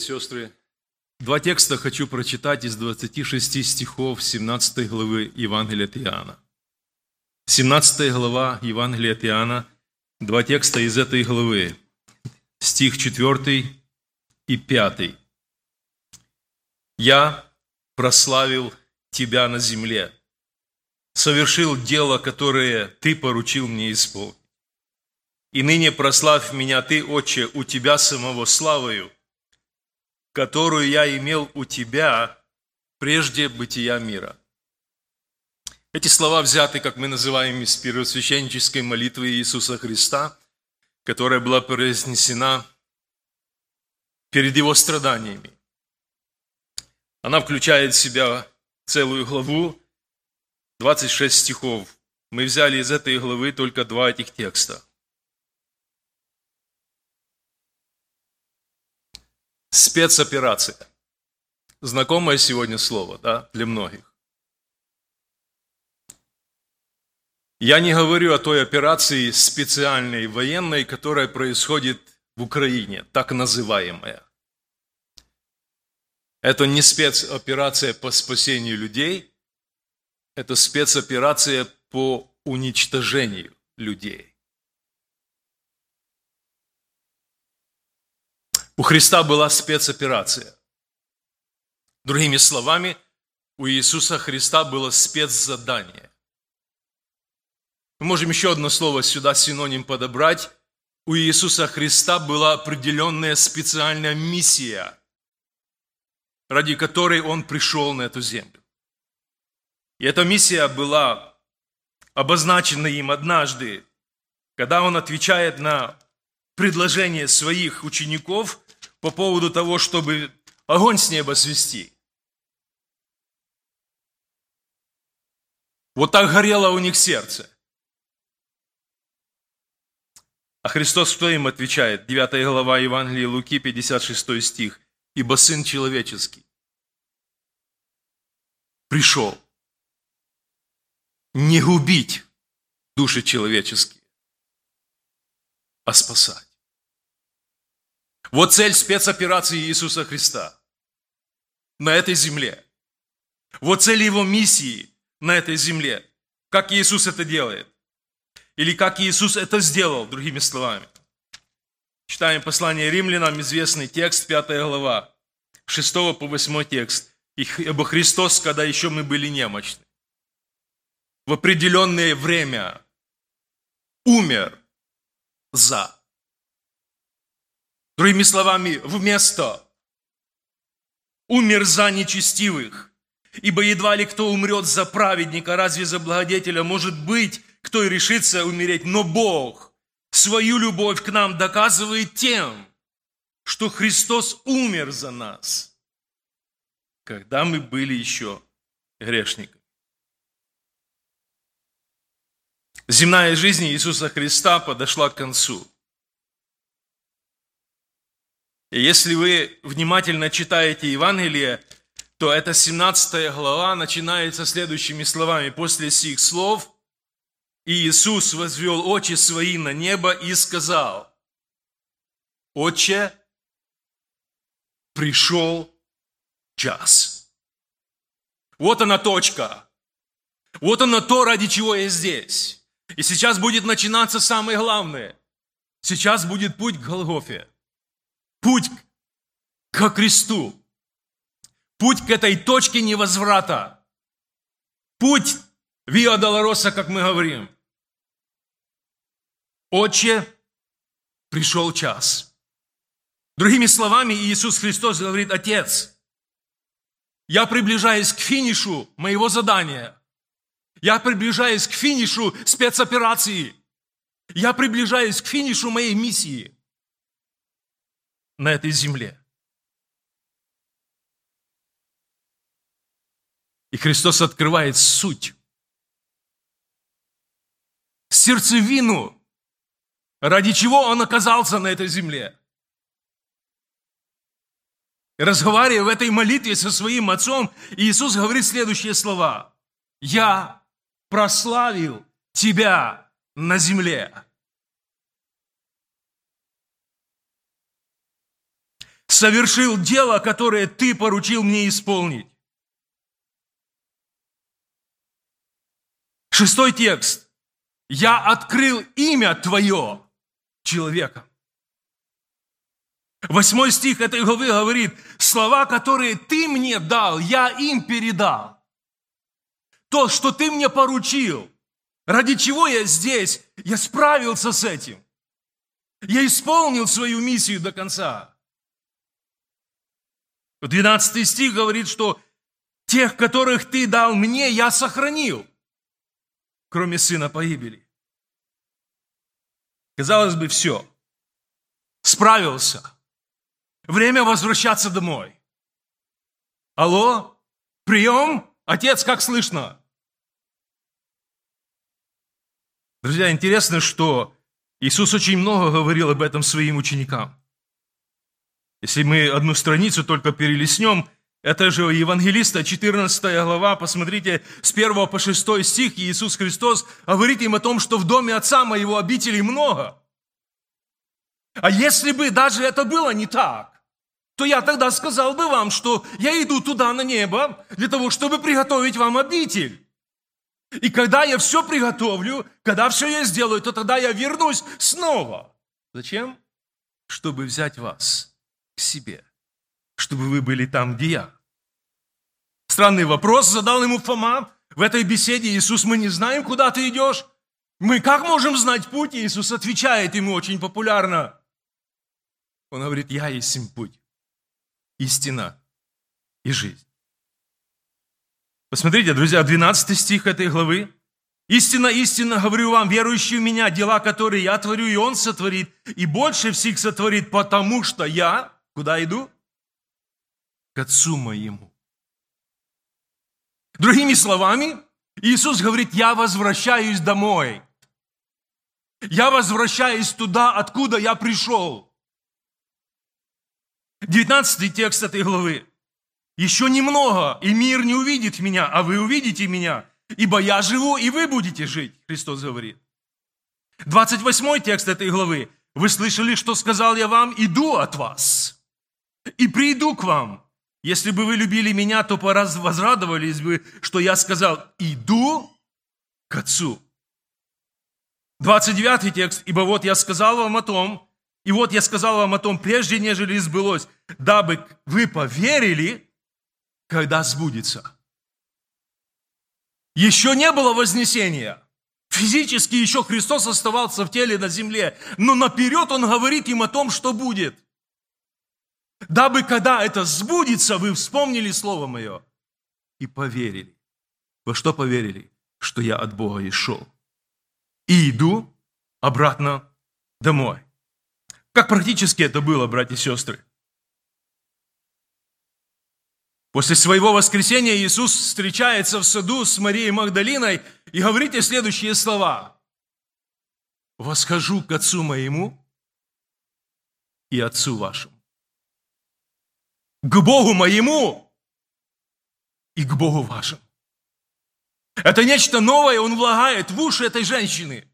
Сестры. Два текста хочу прочитать из 26 стихов 17 главы Евангелия от Иоанна. 17 глава Евангелия от Иоанна, два текста из этой главы, стих 4 и 5. «Я прославил Тебя на земле, совершил дело, которое Ты поручил мне исполнить. И ныне прославь меня Ты, Отче, у Тебя самого славою, которую я имел у тебя прежде бытия мира. Эти слова взяты, как мы называем, из первосвященнической молитвы Иисуса Христа, которая была произнесена перед Его страданиями. Она включает в себя целую главу, 26 стихов. Мы взяли из этой главы только два этих текста – Спецоперация. Знакомое сегодня слово, да, для многих. Я не говорю о той операции специальной военной, которая происходит в Украине, так называемая. Это не спецоперация по спасению людей, это спецоперация по уничтожению людей. У Христа была спецоперация. Другими словами, у Иисуса Христа было спецзадание. Мы можем еще одно слово сюда синоним подобрать. У Иисуса Христа была определенная специальная миссия, ради которой Он пришел на эту землю. И эта миссия была обозначена им однажды, когда Он отвечает на предложение своих учеников по поводу того, чтобы огонь с неба свести. Вот так горело у них сердце. А Христос что им отвечает? 9 глава Евангелия Луки, 56 стих. «Ибо Сын Человеческий пришел не губить души человеческие, а спасать. Вот цель спецоперации Иисуса Христа на этой земле. Вот цель Его миссии на этой земле. Как Иисус это делает. Или как Иисус это сделал, другими словами. Читаем послание римлянам, известный текст, 5 глава, 6 по 8 текст. Ибо Христос, когда еще мы были немощны, в определенное время умер за Другими словами, вместо умер за нечестивых, ибо едва ли кто умрет за праведника, разве за благодетеля может быть, кто и решится умереть, но Бог свою любовь к нам доказывает тем, что Христос умер за нас, когда мы были еще грешниками. Земная жизнь Иисуса Христа подошла к концу – если вы внимательно читаете Евангелие, то эта 17 глава начинается следующими словами. «После сих слов Иисус возвел очи свои на небо и сказал, «Отче, пришел час». Вот она точка. Вот оно то, ради чего я здесь. И сейчас будет начинаться самое главное. Сейчас будет путь к Голгофе. Путь к кресту. Путь к этой точке невозврата. Путь Виа Долороса, как мы говорим. Отче, пришел час. Другими словами, Иисус Христос говорит, Отец, я приближаюсь к финишу моего задания. Я приближаюсь к финишу спецоперации. Я приближаюсь к финишу моей миссии – на этой земле. И Христос открывает суть, сердцевину, ради чего Он оказался на этой земле. Разговаривая в этой молитве со своим отцом, Иисус говорит следующие слова. «Я прославил тебя на земле». Совершил дело, которое ты поручил мне исполнить. Шестой текст. Я открыл имя Твое человека. Восьмой стих этой главы говорит, слова, которые Ты мне дал, я им передал. То, что Ты мне поручил, ради чего я здесь, я справился с этим. Я исполнил свою миссию до конца. 12 стих говорит, что тех, которых Ты дал мне, я сохранил кроме сына погибели. Казалось бы, все. Справился. Время возвращаться домой. Алло? Прием? Отец, как слышно? Друзья, интересно, что Иисус очень много говорил об этом своим ученикам. Если мы одну страницу только перелистнем – это же Евангелиста, 14 глава, посмотрите, с 1 по 6 стих Иисус Христос говорит им о том, что в доме Отца моего обителей много. А если бы даже это было не так, то я тогда сказал бы вам, что я иду туда на небо для того, чтобы приготовить вам обитель. И когда я все приготовлю, когда все я сделаю, то тогда я вернусь снова. Зачем? Чтобы взять вас к себе чтобы вы были там, где я. Странный вопрос задал ему Фома. В этой беседе Иисус, мы не знаем, куда ты идешь. Мы как можем знать путь? Иисус отвечает ему очень популярно. Он говорит, я есть путь, истина и жизнь. Посмотрите, друзья, 12 стих этой главы. Истинно, истинно говорю вам, верующий в меня, дела, которые я творю, и он сотворит, и больше всех сотворит, потому что я, куда иду? к Отцу моему. Другими словами, Иисус говорит, я возвращаюсь домой. Я возвращаюсь туда, откуда я пришел. 19 текст этой главы. Еще немного, и мир не увидит меня, а вы увидите меня, ибо я живу, и вы будете жить, Христос говорит. 28 текст этой главы. Вы слышали, что сказал я вам, иду от вас, и приду к вам. Если бы вы любили меня, то возрадовались бы, что я сказал, иду к Отцу. 29 текст. «Ибо вот я сказал вам о том, и вот я сказал вам о том, прежде нежели сбылось, дабы вы поверили, когда сбудется». Еще не было вознесения. Физически еще Христос оставался в теле на земле, но наперед Он говорит им о том, что будет – дабы когда это сбудется, вы вспомнили Слово Мое и поверили. Во что поверили? Что я от Бога и шел. И иду обратно домой. Как практически это было, братья и сестры? После своего воскресения Иисус встречается в саду с Марией Магдалиной и говорит ей следующие слова. «Восхожу к Отцу моему и Отцу вашему» к Богу моему и к Богу вашему. Это нечто новое он влагает в уши этой женщины.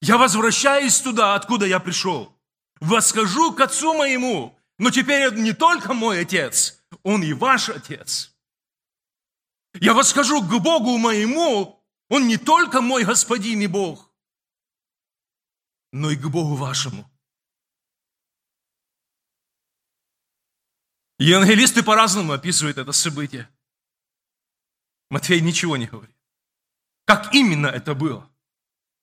Я возвращаюсь туда, откуда я пришел. Восхожу к отцу моему. Но теперь он не только мой отец, он и ваш отец. Я восхожу к Богу моему, он не только мой господин и Бог, но и к Богу вашему. Евангелисты по-разному описывают это событие. Матфей ничего не говорит. Как именно это было?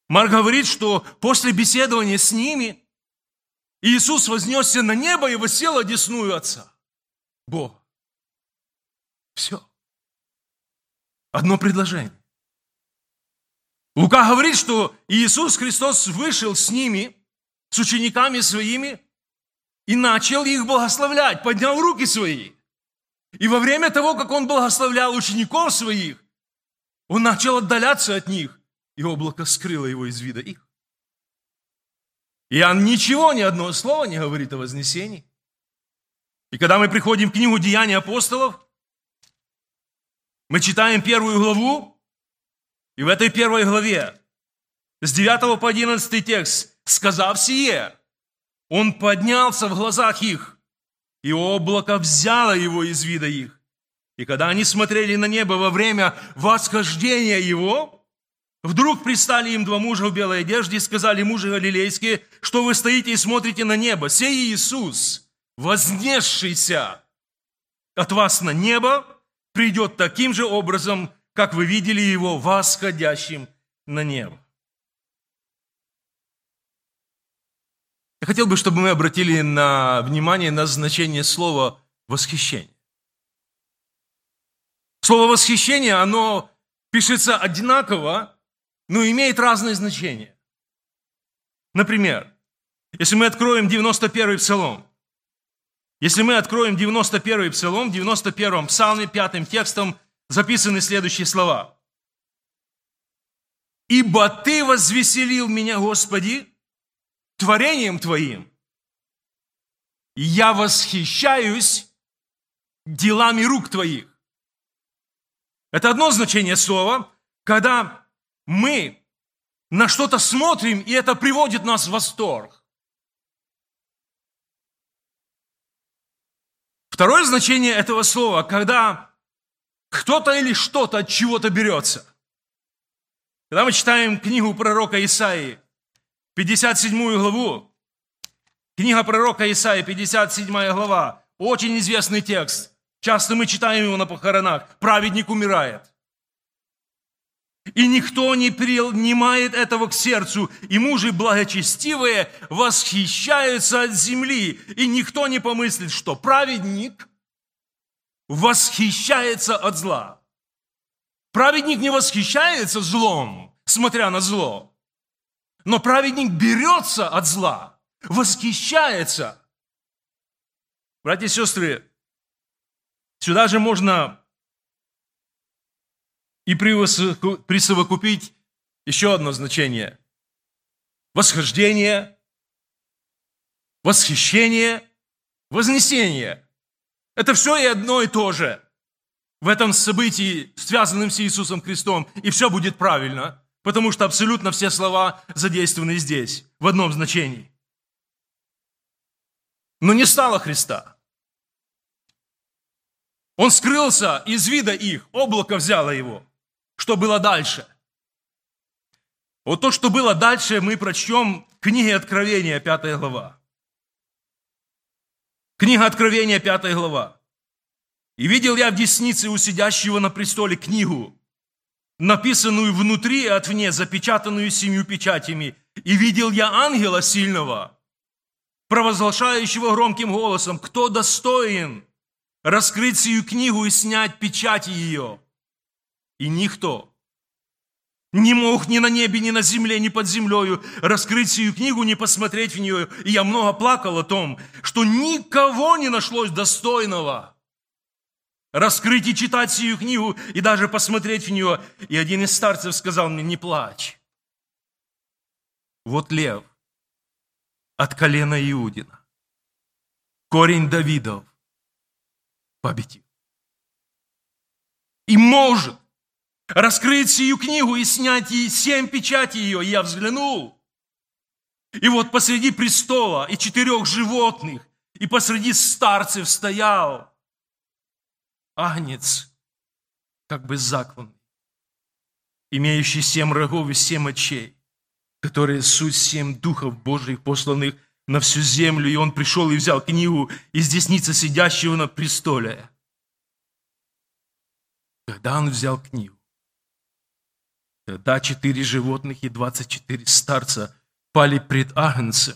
Марк говорит, что после беседования с ними Иисус вознесся на небо и восел одесную Отца. Бог. Все. Одно предложение. Лука говорит, что Иисус Христос вышел с ними, с учениками своими, и начал их благословлять, поднял руки свои. И во время того, как он благословлял учеников своих, он начал отдаляться от них, и облако скрыло его из вида их. Иоанн ничего, ни одного слова не говорит о вознесении. И когда мы приходим в книгу «Деяния апостолов», мы читаем первую главу, и в этой первой главе с 9 по 11 текст, сказав сие, он поднялся в глазах их, и облако взяло его из вида их. И когда они смотрели на небо во время восхождения его, вдруг пристали им два мужа в белой одежде и сказали, мужи галилейские, что вы стоите и смотрите на небо. Сей Иисус, вознесшийся от вас на небо, придет таким же образом, как вы видели его восходящим на небо. Я хотел бы, чтобы мы обратили на внимание на значение слова «восхищение». Слово «восхищение», оно пишется одинаково, но имеет разные значения. Например, если мы откроем 91-й псалом, если мы откроем 91-й псалом, в 91-м псалме, пятым текстом записаны следующие слова. «Ибо Ты возвеселил меня, Господи, творением Твоим. Я восхищаюсь делами рук Твоих. Это одно значение слова, когда мы на что-то смотрим, и это приводит нас в восторг. Второе значение этого слова, когда кто-то или что-то от чего-то берется. Когда мы читаем книгу пророка Исаии, 57 главу. Книга пророка Исаия, 57 глава. Очень известный текст. Часто мы читаем его на похоронах. Праведник умирает. И никто не принимает этого к сердцу, и мужи благочестивые восхищаются от земли, и никто не помыслит, что праведник восхищается от зла. Праведник не восхищается злом, смотря на зло. Но праведник берется от зла, восхищается. Братья и сестры, сюда же можно и присовокупить еще одно значение. Восхождение, восхищение, вознесение. Это все и одно и то же в этом событии, связанном с Иисусом Христом, и все будет правильно – Потому что абсолютно все слова задействованы здесь, в одном значении. Но не стало Христа. Он скрылся из вида их, облако взяло его. Что было дальше? Вот то, что было дальше, мы прочтем в книге Откровения, 5 глава. Книга Откровения, 5 глава. «И видел я в деснице у сидящего на престоле книгу, написанную внутри и отвне, запечатанную семью печатями. И видел я ангела сильного, провозглашающего громким голосом, кто достоин раскрыть сию книгу и снять печати ее. И никто не мог ни на небе, ни на земле, ни под землею раскрыть сию книгу, не посмотреть в нее. И я много плакал о том, что никого не нашлось достойного – раскрыть и читать сию книгу и даже посмотреть в нее. И один из старцев сказал мне, не плачь. Вот лев от колена Иудина, корень Давидов, победил. И может раскрыть сию книгу и снять ей семь печати ее. И я взглянул. И вот посреди престола и четырех животных, и посреди старцев стоял – агнец, как бы закланный, имеющий семь рогов и семь очей, которые суть семь духов Божьих, посланных на всю землю, и он пришел и взял книгу из десницы сидящего на престоле. Когда он взял книгу, тогда четыре животных и двадцать четыре старца пали пред Агнцем,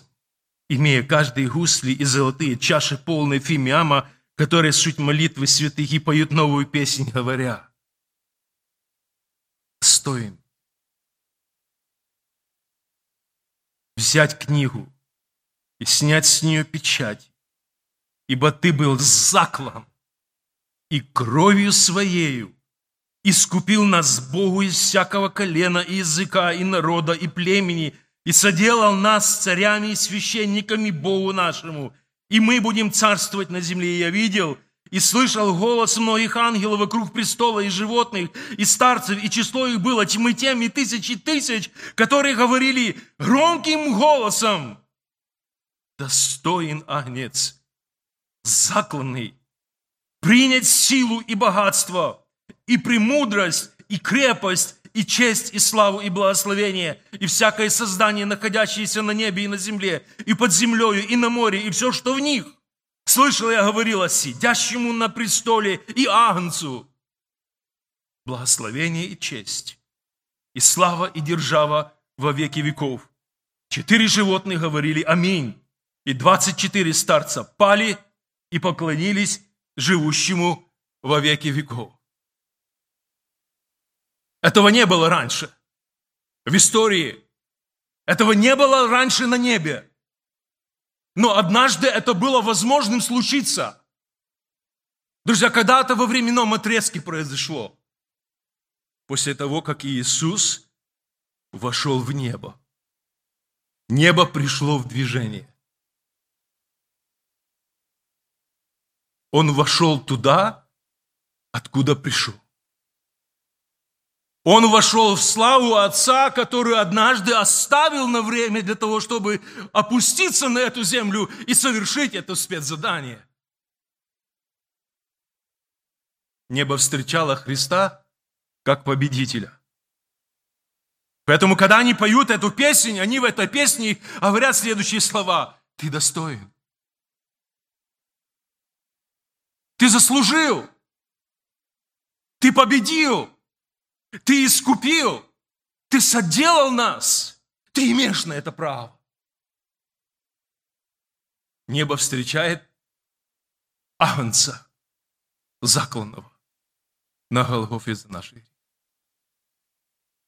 имея каждый гусли и золотые чаши, полные фимиама, которые суть молитвы святых и поют новую песнь, говоря, стоим взять книгу и снять с нее печать, ибо ты был заклан, и кровью Своею искупил нас Богу из всякого колена, и языка, и народа, и племени, и соделал нас царями и священниками Богу нашему, и мы будем царствовать на земле. И я видел и слышал голос многих ангелов вокруг престола, и животных, и старцев, и число их было тьмы тем и тысячи тысяч, которые говорили громким голосом, достоин агнец, закланный, принять силу и богатство – и премудрость, и крепость, и честь, и славу, и благословение, и всякое создание, находящееся на небе и на земле, и под землею, и на море, и все, что в них. Слышал я говорила сидящему на престоле и Агнцу. Благословение и честь, и слава, и держава во веки веков. Четыре животных говорили «Аминь», и двадцать четыре старца пали и поклонились живущему во веки веков. Этого не было раньше. В истории. Этого не было раньше на небе. Но однажды это было возможным случиться. Друзья, когда-то во временном отрезке произошло. После того, как Иисус вошел в небо. Небо пришло в движение. Он вошел туда, откуда пришел. Он вошел в славу Отца, которую однажды оставил на время для того, чтобы опуститься на эту землю и совершить это спецзадание. Небо встречало Христа как победителя. Поэтому, когда они поют эту песнь, они в этой песне говорят следующие слова. Ты достоин. Ты заслужил. Ты победил. Ты искупил, ты соделал нас, ты имеешь на это право. Небо встречает Агнца, закланного на Голгофе за наши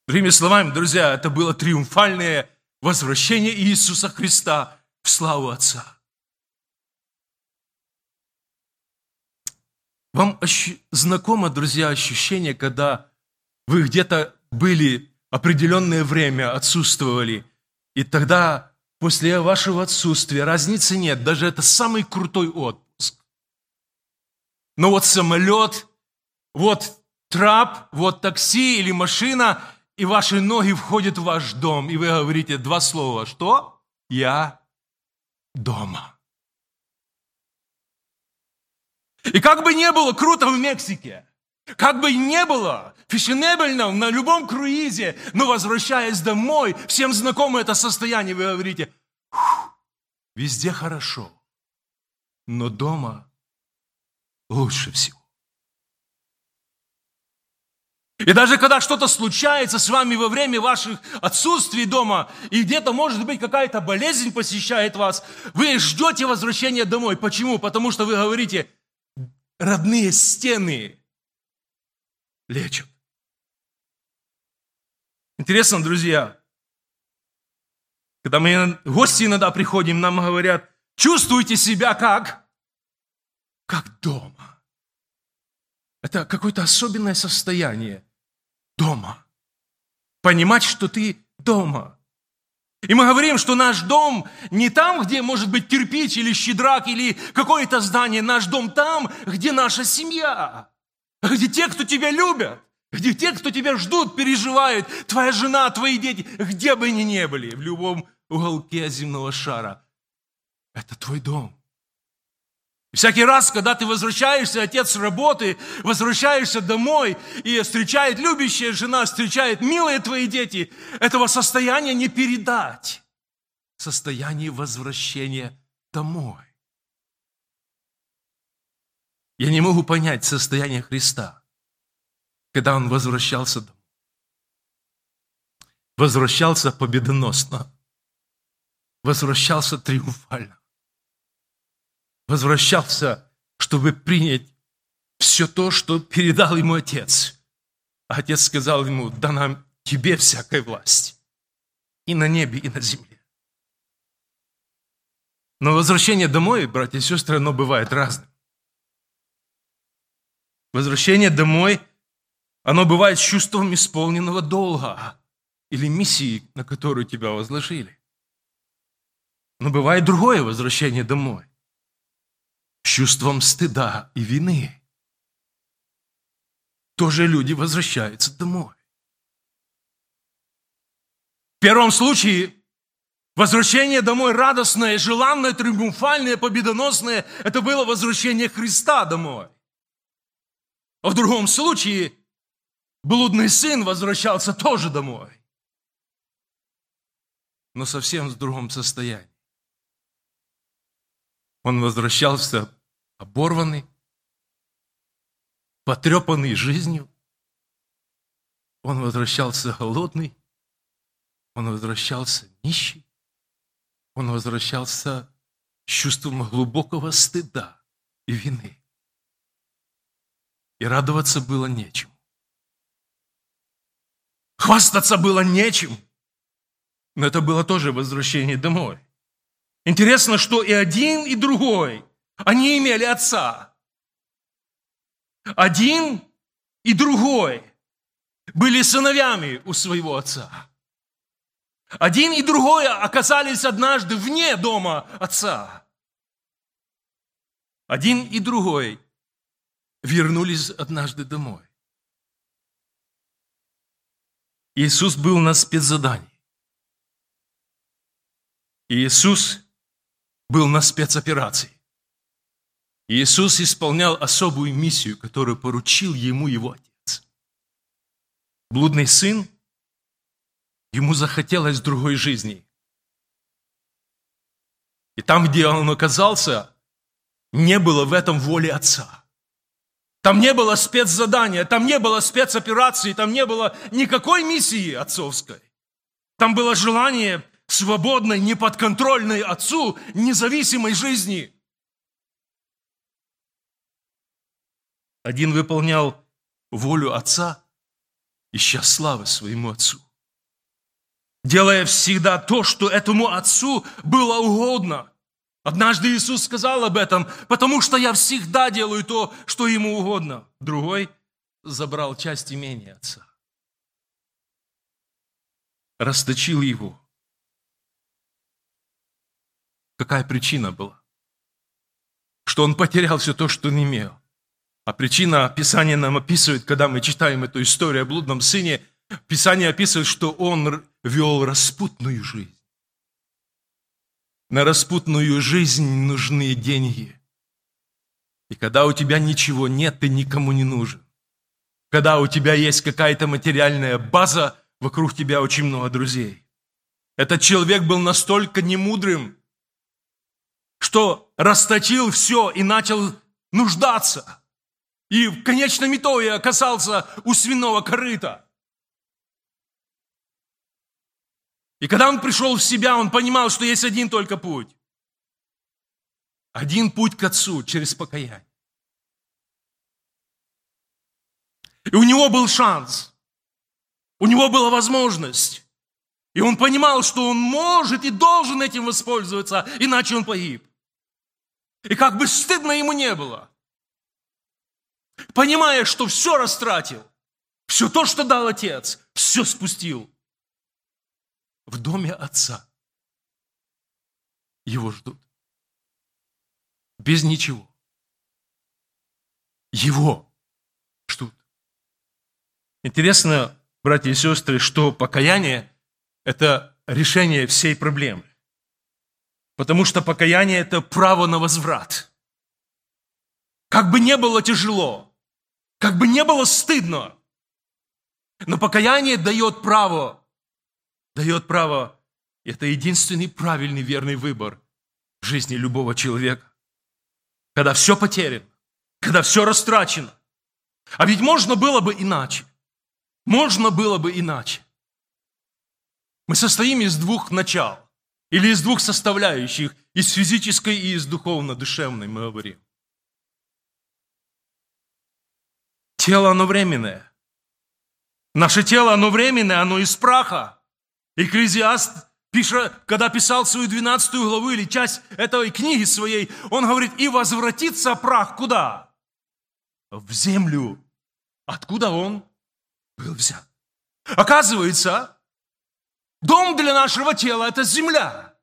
Другими словами, друзья, это было триумфальное возвращение Иисуса Христа в славу Отца. Вам знакомо, друзья, ощущение, когда вы где-то были определенное время, отсутствовали, и тогда после вашего отсутствия разницы нет, даже это самый крутой отпуск. Но вот самолет, вот трап, вот такси или машина, и ваши ноги входят в ваш дом, и вы говорите два слова. Что? Я дома. И как бы не было круто в Мексике, как бы не было фешенебельно на любом круизе, но возвращаясь домой, всем знакомо это состояние, вы говорите, везде хорошо, но дома лучше всего. И даже когда что-то случается с вами во время ваших отсутствий дома, и где-то, может быть, какая-то болезнь посещает вас, вы ждете возвращения домой. Почему? Потому что вы говорите, родные стены лечат. Интересно, друзья, когда мы гости иногда приходим, нам говорят, чувствуйте себя как? Как дома. Это какое-то особенное состояние дома. Понимать, что ты дома. И мы говорим, что наш дом не там, где может быть кирпич или щедрак или какое-то здание. Наш дом там, где наша семья где те, кто тебя любят, где те, кто тебя ждут, переживают, твоя жена, твои дети, где бы они ни были, в любом уголке земного шара. Это твой дом. Всякий раз, когда ты возвращаешься, отец с работы, возвращаешься домой, и встречает любящая жена, встречает милые твои дети, этого состояния не передать. Состояние возвращения домой. Я не могу понять состояние Христа, когда Он возвращался домой. Возвращался победоносно. Возвращался триумфально. Возвращался, чтобы принять все то, что передал ему Отец. А Отец сказал ему, да нам тебе всякая власть. И на небе, и на земле. Но возвращение домой, братья и сестры, оно бывает разным. Возвращение домой, оно бывает чувством исполненного долга или миссии, на которую тебя возложили. Но бывает другое возвращение домой чувством стыда и вины. Тоже люди возвращаются домой. В первом случае возвращение домой радостное, желанное, триумфальное, победоносное – это было возвращение Христа домой. А в другом случае блудный сын возвращался тоже домой, но совсем в другом состоянии. Он возвращался оборванный, потрепанный жизнью. Он возвращался голодный, он возвращался нищий, он возвращался с чувством глубокого стыда и вины. И радоваться было нечем. Хвастаться было нечем. Но это было тоже возвращение домой. Интересно, что и один, и другой, они имели отца. Один и другой были сыновьями у своего отца. Один и другой оказались однажды вне дома отца. Один и другой вернулись однажды домой. Иисус был на спецзадании. Иисус был на спецоперации. Иисус исполнял особую миссию, которую поручил ему его отец. Блудный сын, ему захотелось другой жизни. И там, где он оказался, не было в этом воли отца. Там не было спецзадания, там не было спецоперации, там не было никакой миссии отцовской. Там было желание свободной, неподконтрольной отцу, независимой жизни. Один выполнял волю отца, ища славы своему отцу. Делая всегда то, что этому отцу было угодно. Однажды Иисус сказал об этом, потому что я всегда делаю то, что ему угодно. Другой забрал часть имения отца. Расточил его Какая причина была? Что он потерял все то, что он имел. А причина Писание нам описывает, когда мы читаем эту историю о блудном сыне, Писание описывает, что он вел распутную жизнь. На распутную жизнь нужны деньги. И когда у тебя ничего нет, ты никому не нужен. Когда у тебя есть какая-то материальная база, вокруг тебя очень много друзей. Этот человек был настолько немудрым, что расточил все и начал нуждаться. И в конечном итоге оказался у свиного корыта. И когда он пришел в себя, он понимал, что есть один только путь. Один путь к Отцу через покаяние. И у него был шанс. У него была возможность. И он понимал, что он может и должен этим воспользоваться, иначе он погиб. И как бы стыдно ему не было, понимая, что все растратил, все то, что дал отец, все спустил в доме отца. Его ждут. Без ничего. Его ждут. Интересно, братья и сестры, что покаяние – это решение всей проблемы. Потому что покаяние – это право на возврат. Как бы не было тяжело, как бы не было стыдно, но покаяние дает право, дает право. Это единственный правильный, верный выбор в жизни любого человека. Когда все потеряно, когда все растрачено. А ведь можно было бы иначе. Можно было бы иначе. Мы состоим из двух начал. Или из двух составляющих, из физической и из духовно-душевной мы говорим. Тело, оно временное. Наше тело, оно временное, оно из праха. Экклезиаст, пиша, когда писал свою 12 главу или часть этой книги своей, он говорит, и возвратится прах куда? в землю, откуда он был взят. Оказывается, дом для нашего тела – это земля,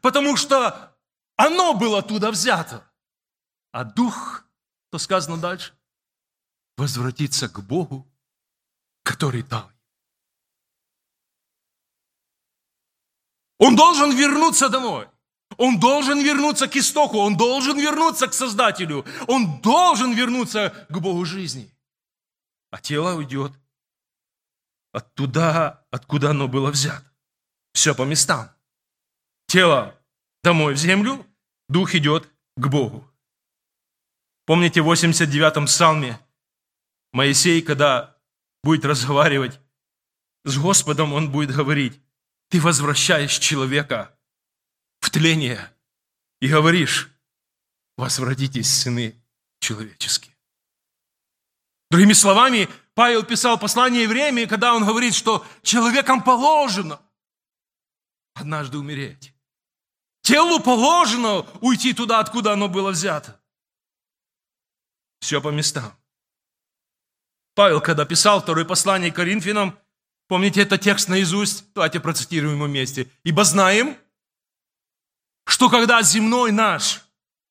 потому что оно было оттуда взято. А дух, то сказано дальше, возвратится к Богу, который дал. Он должен вернуться домой. Он должен вернуться к истоку, он должен вернуться к Создателю, он должен вернуться к Богу жизни. А тело уйдет оттуда, откуда оно было взято. Все по местам. Тело домой в землю, дух идет к Богу. Помните в 89-м псалме Моисей, когда будет разговаривать с Господом, он будет говорить, ты возвращаешь человека в тление и говоришь, возвратитесь, сыны человеческие. Другими словами, Павел писал послание евреям, когда он говорит, что человекам положено однажды умереть. Телу положено уйти туда, откуда оно было взято. Все по местам. Павел, когда писал второе послание Коринфянам, помните это текст наизусть? Давайте процитируем его вместе. «Ибо знаем, что когда земной наш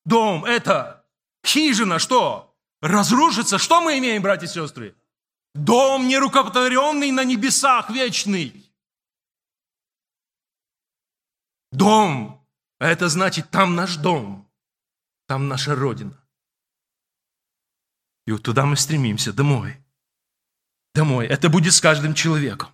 дом, это хижина, что? Разрушится, что мы имеем, братья и сестры? Дом нерукотворенный на небесах вечный. Дом, это значит, там наш дом, там наша Родина. И вот туда мы стремимся, домой. Домой. Это будет с каждым человеком.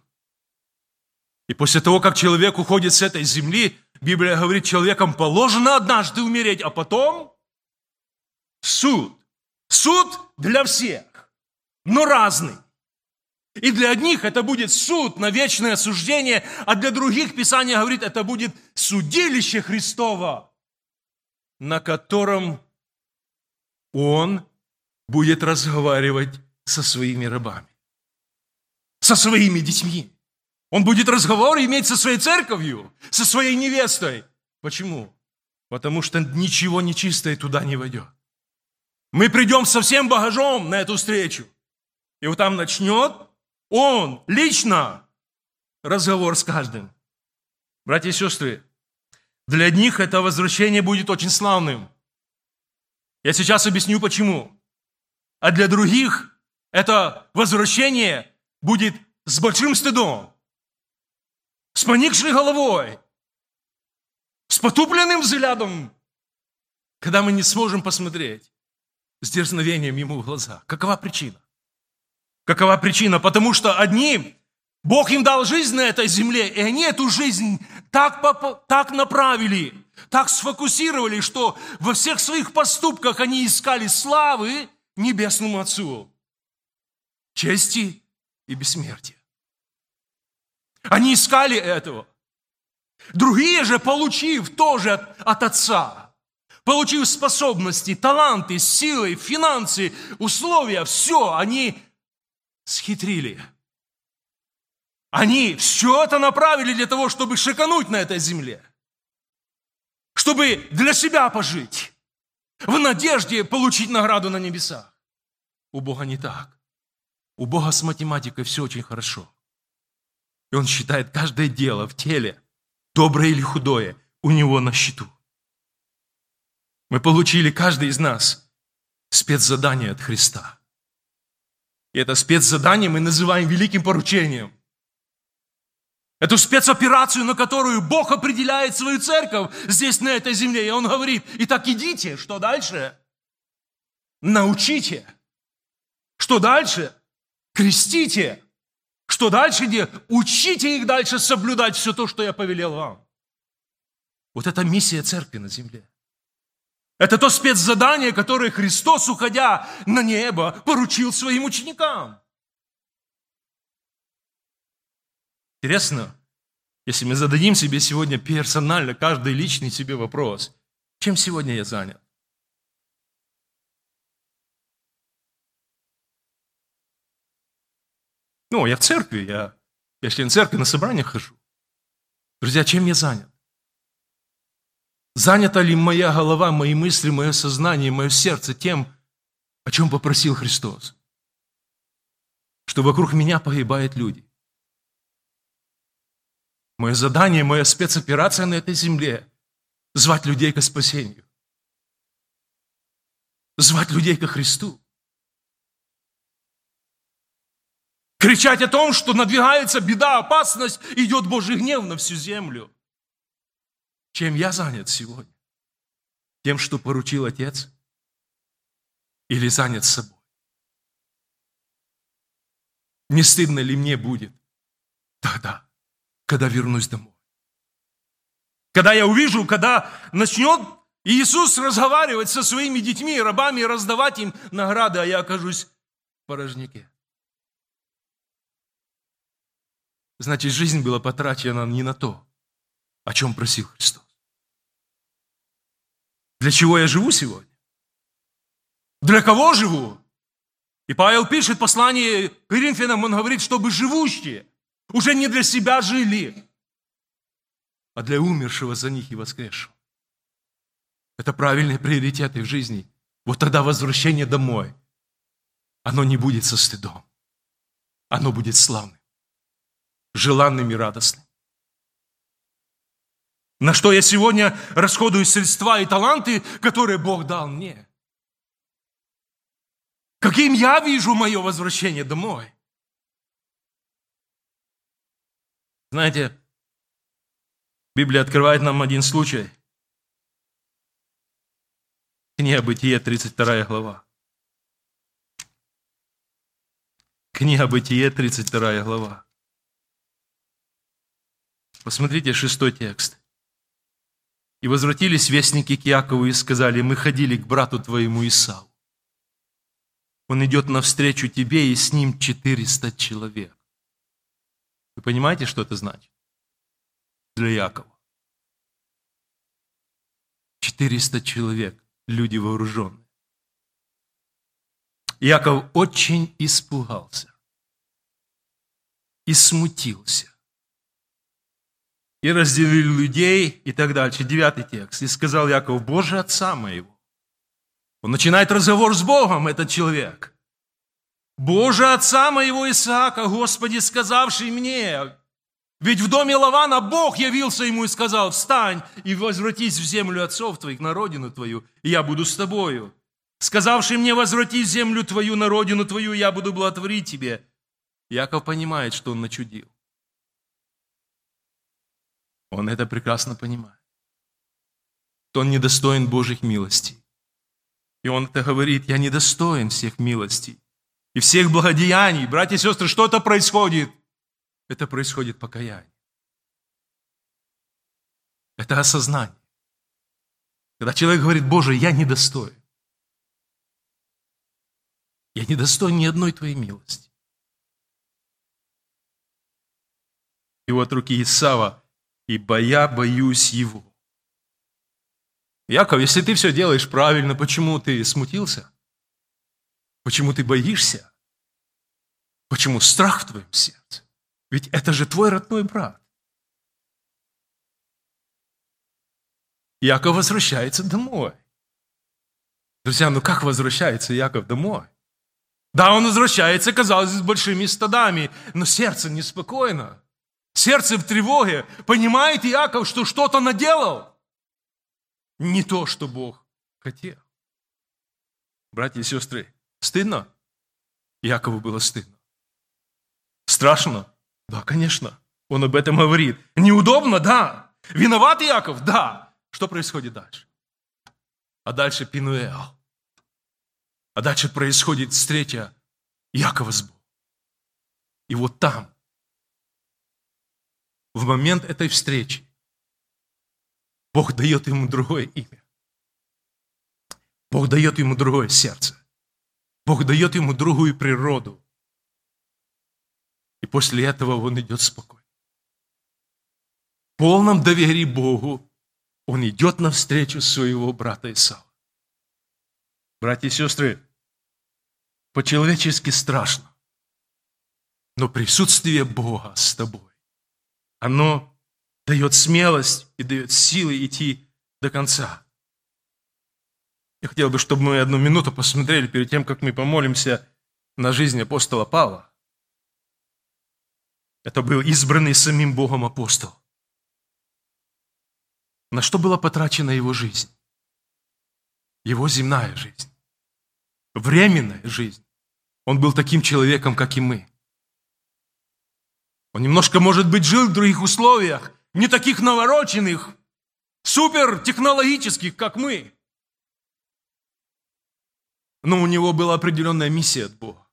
И после того, как человек уходит с этой земли, Библия говорит, человекам положено однажды умереть, а потом суд. Суд для всех, но разный. И для одних это будет суд на вечное осуждение, а для других Писание говорит, это будет судилище Христова, на котором Он будет разговаривать со своими рабами, со своими детьми. Он будет разговор иметь со своей церковью, со своей невестой. Почему? Потому что ничего нечистое туда не войдет. Мы придем со всем багажом на эту встречу. И вот там начнет он лично разговор с каждым. Братья и сестры, для одних это возвращение будет очень славным. Я сейчас объясню почему. А для других это возвращение будет с большим стыдом с поникшей головой, с потупленным взглядом, когда мы не сможем посмотреть с дерзновением ему в глаза. Какова причина? Какова причина? Потому что одни, Бог им дал жизнь на этой земле, и они эту жизнь так, так направили, так сфокусировали, что во всех своих поступках они искали славы Небесному Отцу, чести и бессмертия. Они искали этого. Другие же, получив тоже от, от Отца, получив способности, таланты, силы, финансы, условия, все, они схитрили. Они все это направили для того, чтобы шикануть на этой земле. Чтобы для себя пожить. В надежде получить награду на небесах. У Бога не так. У Бога с математикой все очень хорошо. И он считает каждое дело в теле, доброе или худое, у него на счету. Мы получили, каждый из нас, спецзадание от Христа. И это спецзадание мы называем великим поручением. Эту спецоперацию, на которую Бог определяет свою церковь здесь, на этой земле. И Он говорит, итак, идите, что дальше? Научите. Что дальше? Крестите. Что дальше? Учите их дальше соблюдать все то, что я повелел вам. Вот это миссия церкви на земле. Это то спецзадание, которое Христос, уходя на небо, поручил своим ученикам. Интересно, если мы зададим себе сегодня персонально, каждый личный себе вопрос, чем сегодня я занят? Ну, я в церкви, я, я член церкви, на собраниях хожу. Друзья, чем я занят? Занята ли моя голова, мои мысли, мое сознание, мое сердце тем, О чем попросил Христос? Что вокруг меня погибают люди. Мое задание, моя спецоперация на этой земле – звать людей к спасению. Звать людей ко Христу. Кричать о том, что надвигается беда, опасность, идет Божий гнев на всю землю. Чем я занят сегодня? Тем, что поручил Отец? Или занят собой? Не стыдно ли мне будет тогда, когда вернусь домой? Когда я увижу, когда начнет Иисус разговаривать со своими детьми рабами раздавать им награды, а я окажусь в порожнике. Значит, жизнь была потрачена не на то, о чем просил Христос. Для чего я живу сегодня? Для кого живу? И Павел пишет послание Коринфянам, он говорит, чтобы живущие уже не для себя жили, а для умершего за них и воскресшего. Это правильные приоритеты в жизни. Вот тогда возвращение домой, оно не будет со стыдом. Оно будет славным, желанным и радостным. На что я сегодня расходую средства и таланты, которые Бог дал мне. Каким я вижу мое возвращение домой. Знаете, Библия открывает нам один случай. Книга Бытие, 32 глава. Книга Бытие, 32 глава. Посмотрите шестой текст. И возвратились вестники к Якову и сказали, мы ходили к брату твоему Исау. Он идет навстречу тебе, и с ним 400 человек. Вы понимаете, что это значит? Для Якова. 400 человек, люди вооруженные. Яков очень испугался и смутился и разделил людей и так дальше. Девятый текст. И сказал Яков, Боже, отца моего. Он начинает разговор с Богом, этот человек. Боже, отца моего Исаака, Господи, сказавший мне, ведь в доме Лавана Бог явился ему и сказал, встань и возвратись в землю отцов твоих, на родину твою, и я буду с тобою. Сказавший мне, возвратись землю твою, на родину твою, я буду благотворить тебе. Яков понимает, что он начудил. Он это прекрасно понимает. Что он недостоин Божьих милостей. И он это говорит, я недостоин всех милостей и всех благодеяний. Братья и сестры, что это происходит? Это происходит покаяние. Это осознание. Когда человек говорит, Боже, я недостоин. Я недостоин ни одной Твоей милости. И вот руки Исава ибо я боюсь его. Яков, если ты все делаешь правильно, почему ты смутился? Почему ты боишься? Почему страх в твоем сердце? Ведь это же твой родной брат. Яков возвращается домой. Друзья, ну как возвращается Яков домой? Да, он возвращается, казалось, с большими стадами, но сердце неспокойно сердце в тревоге, понимает Иаков, что что-то наделал. Не то, что Бог хотел. Братья и сестры, стыдно? Якову было стыдно. Страшно? Да, конечно. Он об этом говорит. Неудобно? Да. Виноват Яков? Да. Что происходит дальше? А дальше Пинуэл. А дальше происходит встреча Якова с Богом. И вот там в момент этой встречи Бог дает ему другое имя. Бог дает ему другое сердце. Бог дает ему другую природу. И после этого он идет спокойно. В полном доверии Богу он идет навстречу своего брата Исава. Братья и сестры, по-человечески страшно, но присутствие Бога с тобой оно дает смелость и дает силы идти до конца. Я хотел бы, чтобы мы одну минуту посмотрели перед тем, как мы помолимся на жизнь апостола Павла. Это был избранный самим Богом апостол. На что была потрачена его жизнь? Его земная жизнь. Временная жизнь. Он был таким человеком, как и мы. Он немножко, может быть, жил в других условиях, не таких навороченных, супертехнологических, как мы. Но у него была определенная миссия от Бога.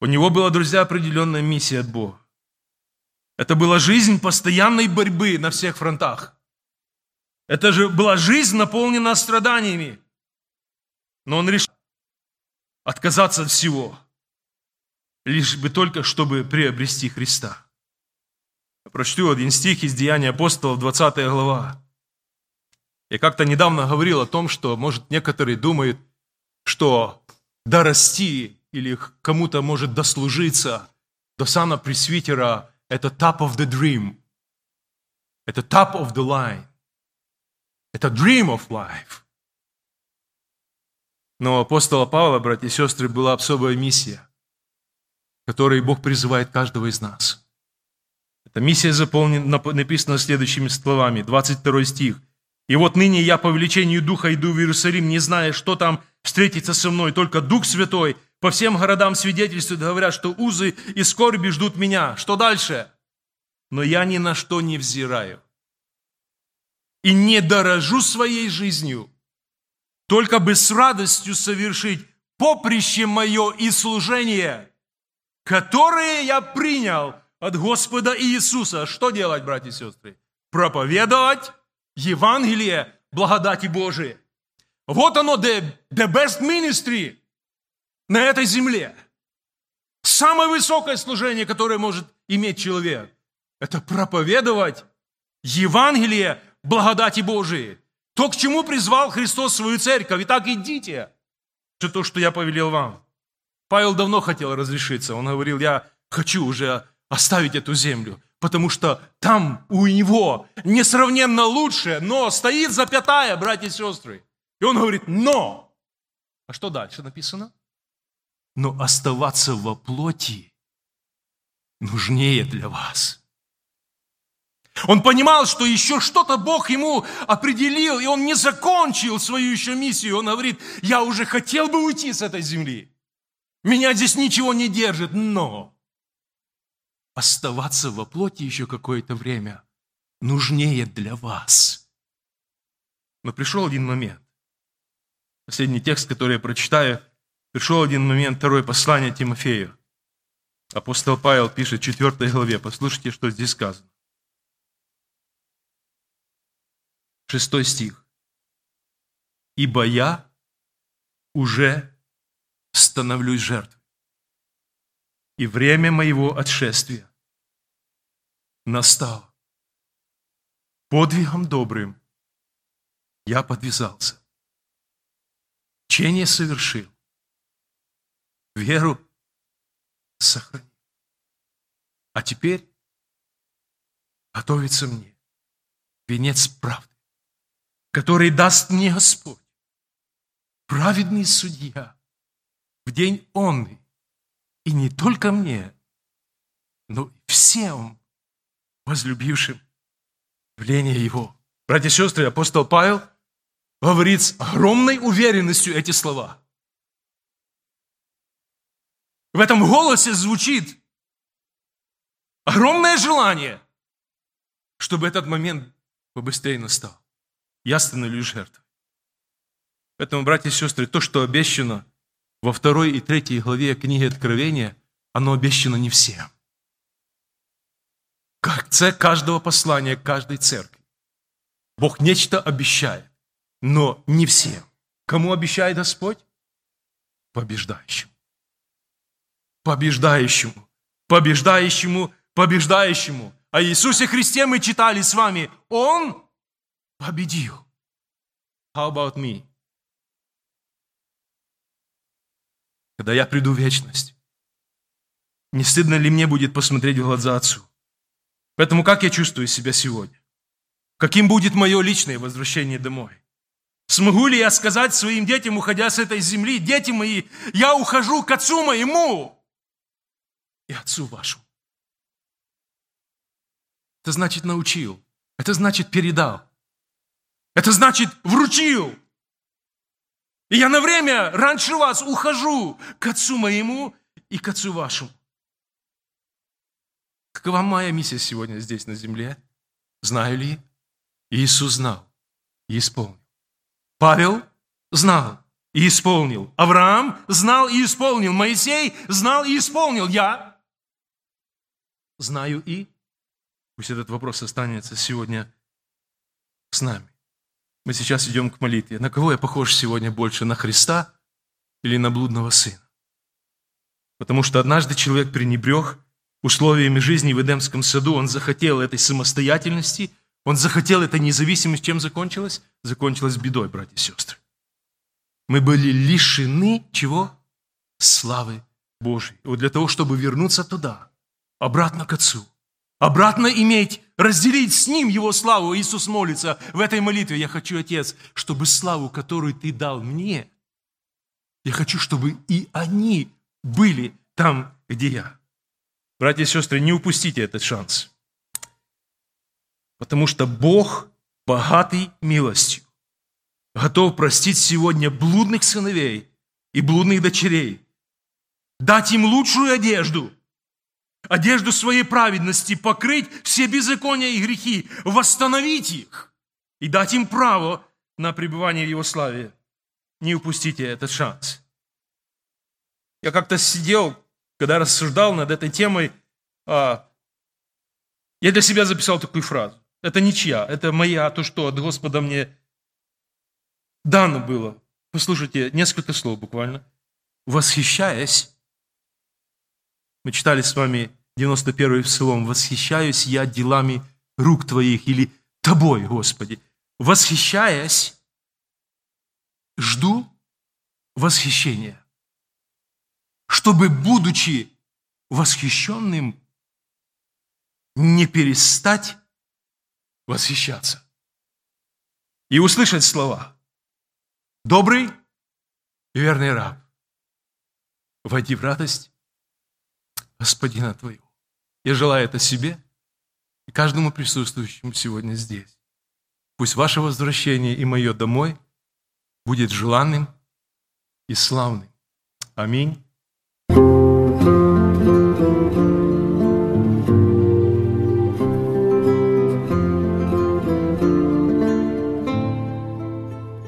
У него была, друзья, определенная миссия от Бога. Это была жизнь постоянной борьбы на всех фронтах. Это же была жизнь, наполненная страданиями. Но он решил отказаться от всего, лишь бы только, чтобы приобрести Христа. Я прочту один стих из Деяния апостолов, 20 глава. Я как-то недавно говорил о том, что, может, некоторые думают, что дорасти или кому-то может дослужиться до сана пресвитера – это top of the dream. Это top of the line. Это dream of life. Но у апостола Павла, братья и сестры, была особая миссия, которой Бог призывает каждого из нас. Эта миссия заполнена, написана следующими словами, 22 стих. «И вот ныне я по влечению Духа иду в Иерусалим, не зная, что там встретится со мной, только Дух Святой по всем городам свидетельствует, говорят, что узы и скорби ждут меня. Что дальше? Но я ни на что не взираю. И не дорожу своей жизнью, только бы с радостью совершить поприще мое и служение, которое я принял от Господа Иисуса. Что делать, братья и сестры? Проповедовать Евангелие благодати Божией. Вот оно, the, the best ministry на этой земле. Самое высокое служение, которое может иметь человек, это проповедовать Евангелие благодати Божией. То, к чему призвал Христос свою церковь. Итак, идите. Все то, что я повелел вам. Павел давно хотел разрешиться. Он говорил, я хочу уже оставить эту землю, потому что там у него несравненно лучше, но стоит запятая, братья и сестры. И он говорит, но. А что дальше написано? Но оставаться во плоти нужнее для вас. Он понимал, что еще что-то Бог ему определил, и он не закончил свою еще миссию. Он говорит, я уже хотел бы уйти с этой земли. Меня здесь ничего не держит, но оставаться во плоти еще какое-то время нужнее для вас. Но пришел один момент. Последний текст, который я прочитаю, пришел один момент, второе послание Тимофею. Апостол Павел пишет в 4 главе, послушайте, что здесь сказано. Шестой стих. «Ибо я уже становлюсь жертвой, и время моего отшествия настало. Подвигом добрым я подвязался, чение совершил, веру сохранил. А теперь готовится мне венец правды, который даст мне Господь, праведный судья, в день Он, и не только мне, но всем возлюбившим явление Его. Братья и сестры, апостол Павел говорит с огромной уверенностью эти слова. В этом голосе звучит огромное желание, чтобы этот момент побыстрее настал я становлюсь жертвой. Поэтому, братья и сестры, то, что обещано во второй и третьей главе книги Откровения, оно обещано не всем. Как цель каждого послания, каждой церкви. Бог нечто обещает, но не всем. Кому обещает Господь? Побеждающему. Побеждающему. Побеждающему. Побеждающему. О Иисусе Христе мы читали с вами. Он победил. How about me? Когда я приду в вечность, не стыдно ли мне будет посмотреть в глаза Отцу? Поэтому как я чувствую себя сегодня? Каким будет мое личное возвращение домой? Смогу ли я сказать своим детям, уходя с этой земли, дети мои, я ухожу к отцу моему и отцу вашему. Это значит научил. Это значит передал. Это значит вручил. И я на время раньше вас ухожу к отцу моему и к отцу вашему. Какова моя миссия сегодня здесь на земле? Знаю ли? Иисус знал и исполнил. Павел знал и исполнил. Авраам знал и исполнил. Моисей знал и исполнил. Я знаю и. Пусть этот вопрос останется сегодня с нами. Мы сейчас идем к молитве. На кого я похож сегодня больше? На Христа или на блудного сына? Потому что однажды человек пренебрег условиями жизни в Эдемском саду, он захотел этой самостоятельности, он захотел этой независимости. Чем закончилось? Закончилось бедой, братья и сестры. Мы были лишены чего? Славы Божьей. Вот для того, чтобы вернуться туда, обратно к Отцу, обратно иметь, разделить с Ним Его славу. Иисус молится в этой молитве. Я хочу, Отец, чтобы славу, которую Ты дал мне, я хочу, чтобы и они были там, где я. Братья и сестры, не упустите этот шанс. Потому что Бог, богатый милостью, готов простить сегодня блудных сыновей и блудных дочерей, дать им лучшую одежду, одежду своей праведности, покрыть все беззакония и грехи, восстановить их и дать им право на пребывание в Его славе. Не упустите этот шанс. Я как-то сидел, когда рассуждал над этой темой, а, я для себя записал такую фразу. Это ничья, это моя, то, что от Господа мне дано было. Послушайте, несколько слов буквально. Восхищаясь, мы читали с вами 91-й псалом, «Восхищаюсь я делами рук Твоих» или «Тобой, Господи». Восхищаясь, жду восхищения чтобы, будучи восхищенным, не перестать восхищаться. И услышать слова. Добрый и верный раб, войди в радость Господина твоего. Я желаю это себе и каждому присутствующему сегодня здесь. Пусть ваше возвращение и мое домой будет желанным и славным. Аминь.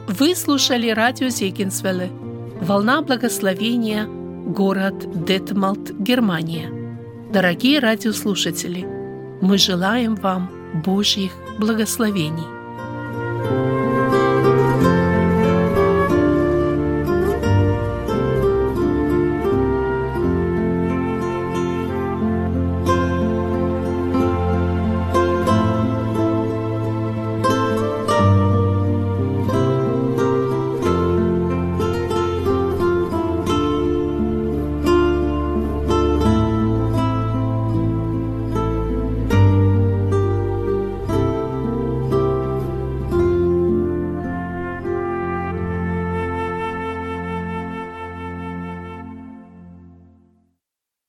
Вы слушали радио Зегенсвелле «Волна благословения», город Детмалт, Германия. Дорогие радиослушатели, мы желаем вам Божьих благословений.